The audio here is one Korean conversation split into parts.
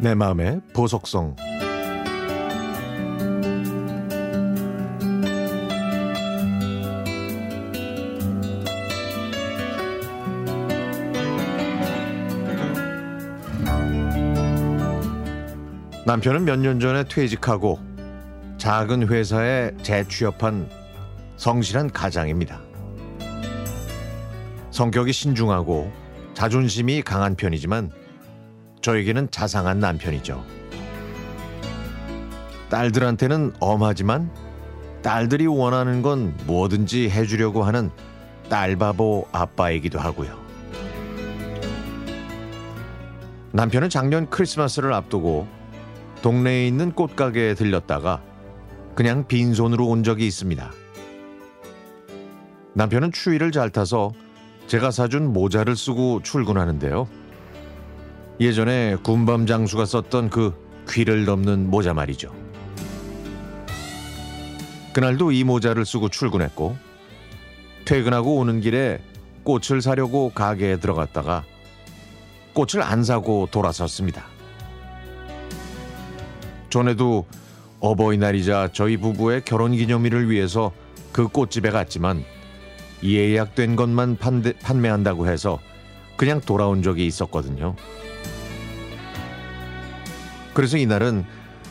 내 마음의 보석성 남편은 몇 년 전에 퇴직하고 작은 회사에 재취업한 성실한 가장입니다. 성격이 신중하고 자존심이 강한 편이지만 저에게는 자상한 남편이죠. 딸들한테는 엄하지만 딸들이 원하는 건 뭐든지 해주려고 하는 딸바보 아빠이기도 하고요. 남편은 작년 크리스마스를 앞두고 동네에 있는 꽃가게에 들렸다가 그냥 빈손으로 온 적이 있습니다. 남편은 추위를 잘 타서 제가 사준 모자를 쓰고 출근하는데요. 예전에 군밤 장수가 썼던 그 귀를 넘는 모자 말이죠. 그날도 이 모자를 쓰고 출근했고 퇴근하고 오는 길에 꽃을 사려고 가게에 들어갔다가 꽃을 안 사고 돌아섰습니다. 전에도 어버이날이자 저희 부부의 결혼 기념일을 위해서 그 꽃집에 갔지만 예약된 것만 판대, 판매한다고 해서 그냥 돌아온 적이 있었거든요. 그래서 이날은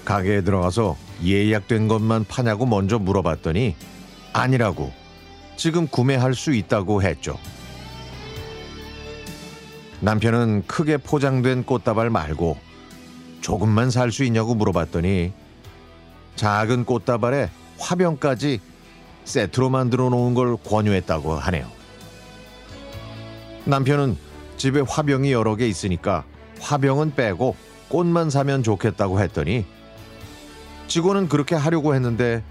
가게에 들어가서 예약된 것만 파냐고 먼저 물어봤더니 아니라고 지금 구매할 수 있다고 했죠. 남편은 크게 포장된 꽃다발 말고 조금만 살 수 있냐고 물어봤더니 작은 꽃다발에 화병까지 세트로 만들어 놓은 걸 권유했다고 하네요. 남편은 집에 화병이 여러 개 있으니까 화병은 빼고 꽃만 사면 좋겠다고 했더니 직원은 그렇게 하려고 했는데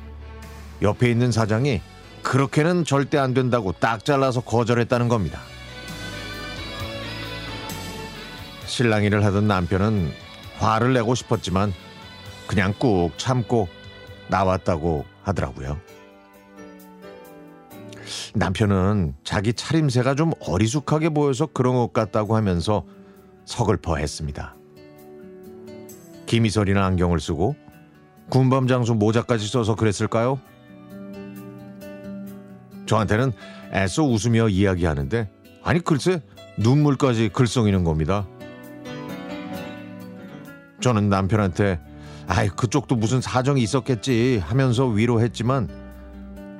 옆에 있는 사장이 그렇게는 절대 안 된다고 딱 잘라서 거절했다는 겁니다. 신랑 일을 하던 남편은 화를 내고 싶었지만 그냥 꾹 참고 나왔다고 하더라고요. 남편은 자기 차림새가 좀 어리숙하게 보여서 그런 것 같다고 하면서 서글퍼 했습니다. 김희설이나 안경을 쓰고 군밤 장수 모자까지 써서 그랬을까요? 저한테는 애써 웃으며 이야기하는데 아니 글쎄 눈물까지 글썽이는 겁니다. 저는 남편한테 아이 그쪽도 무슨 사정이 있었겠지 하면서 위로했지만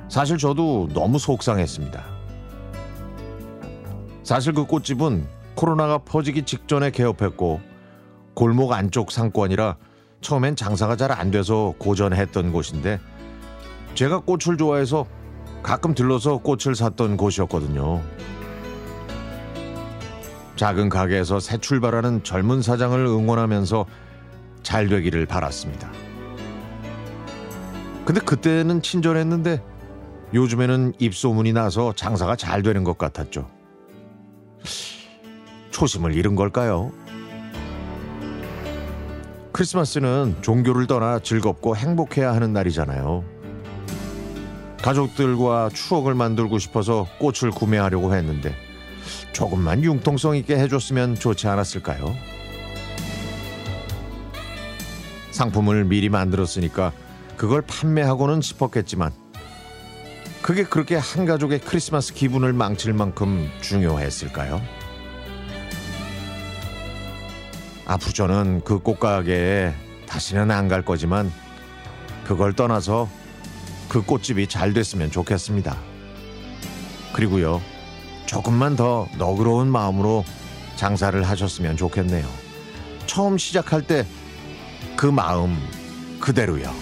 사실 저도 너무 속상했습니다. 사실 그 꽃집은 코로나가 퍼지기 직전에 개업했고 골목 안쪽 상권이라 처음엔 장사가 잘 안 돼서 고전했던 곳인데 제가 꽃을 좋아해서 가끔 들러서 꽃을 샀던 곳이었거든요. 작은 가게에서 새 출발하는 젊은 사장을 응원하면서 잘 되기를 바랐습니다. 근데 그때는 친절했는데 요즘에는 입소문이 나서 장사가 잘 되는 것 같았죠. 초심을 잃은 걸까요? 크리스마스는 종교를 떠나 즐겁고 행복해야 하는 날이잖아요. 가족들과 추억을 만들고 싶어서 꽃을 구매하려고 했는데 조금만 융통성 있게 해줬으면 좋지 않았을까요? 상품을 미리 만들었으니까 그걸 판매하고는 싶었겠지만 그게 그렇게 한 가족의 크리스마스 기분을 망칠 만큼 중요했을까요? 앞으로 저는 그 꽃가게에 다시는 안 갈 거지만 그걸 떠나서 그 꽃집이 잘 됐으면 좋겠습니다. 그리고요, 조금만 더 너그러운 마음으로 장사를 하셨으면 좋겠네요. 처음 시작할 때 그 마음 그대로요.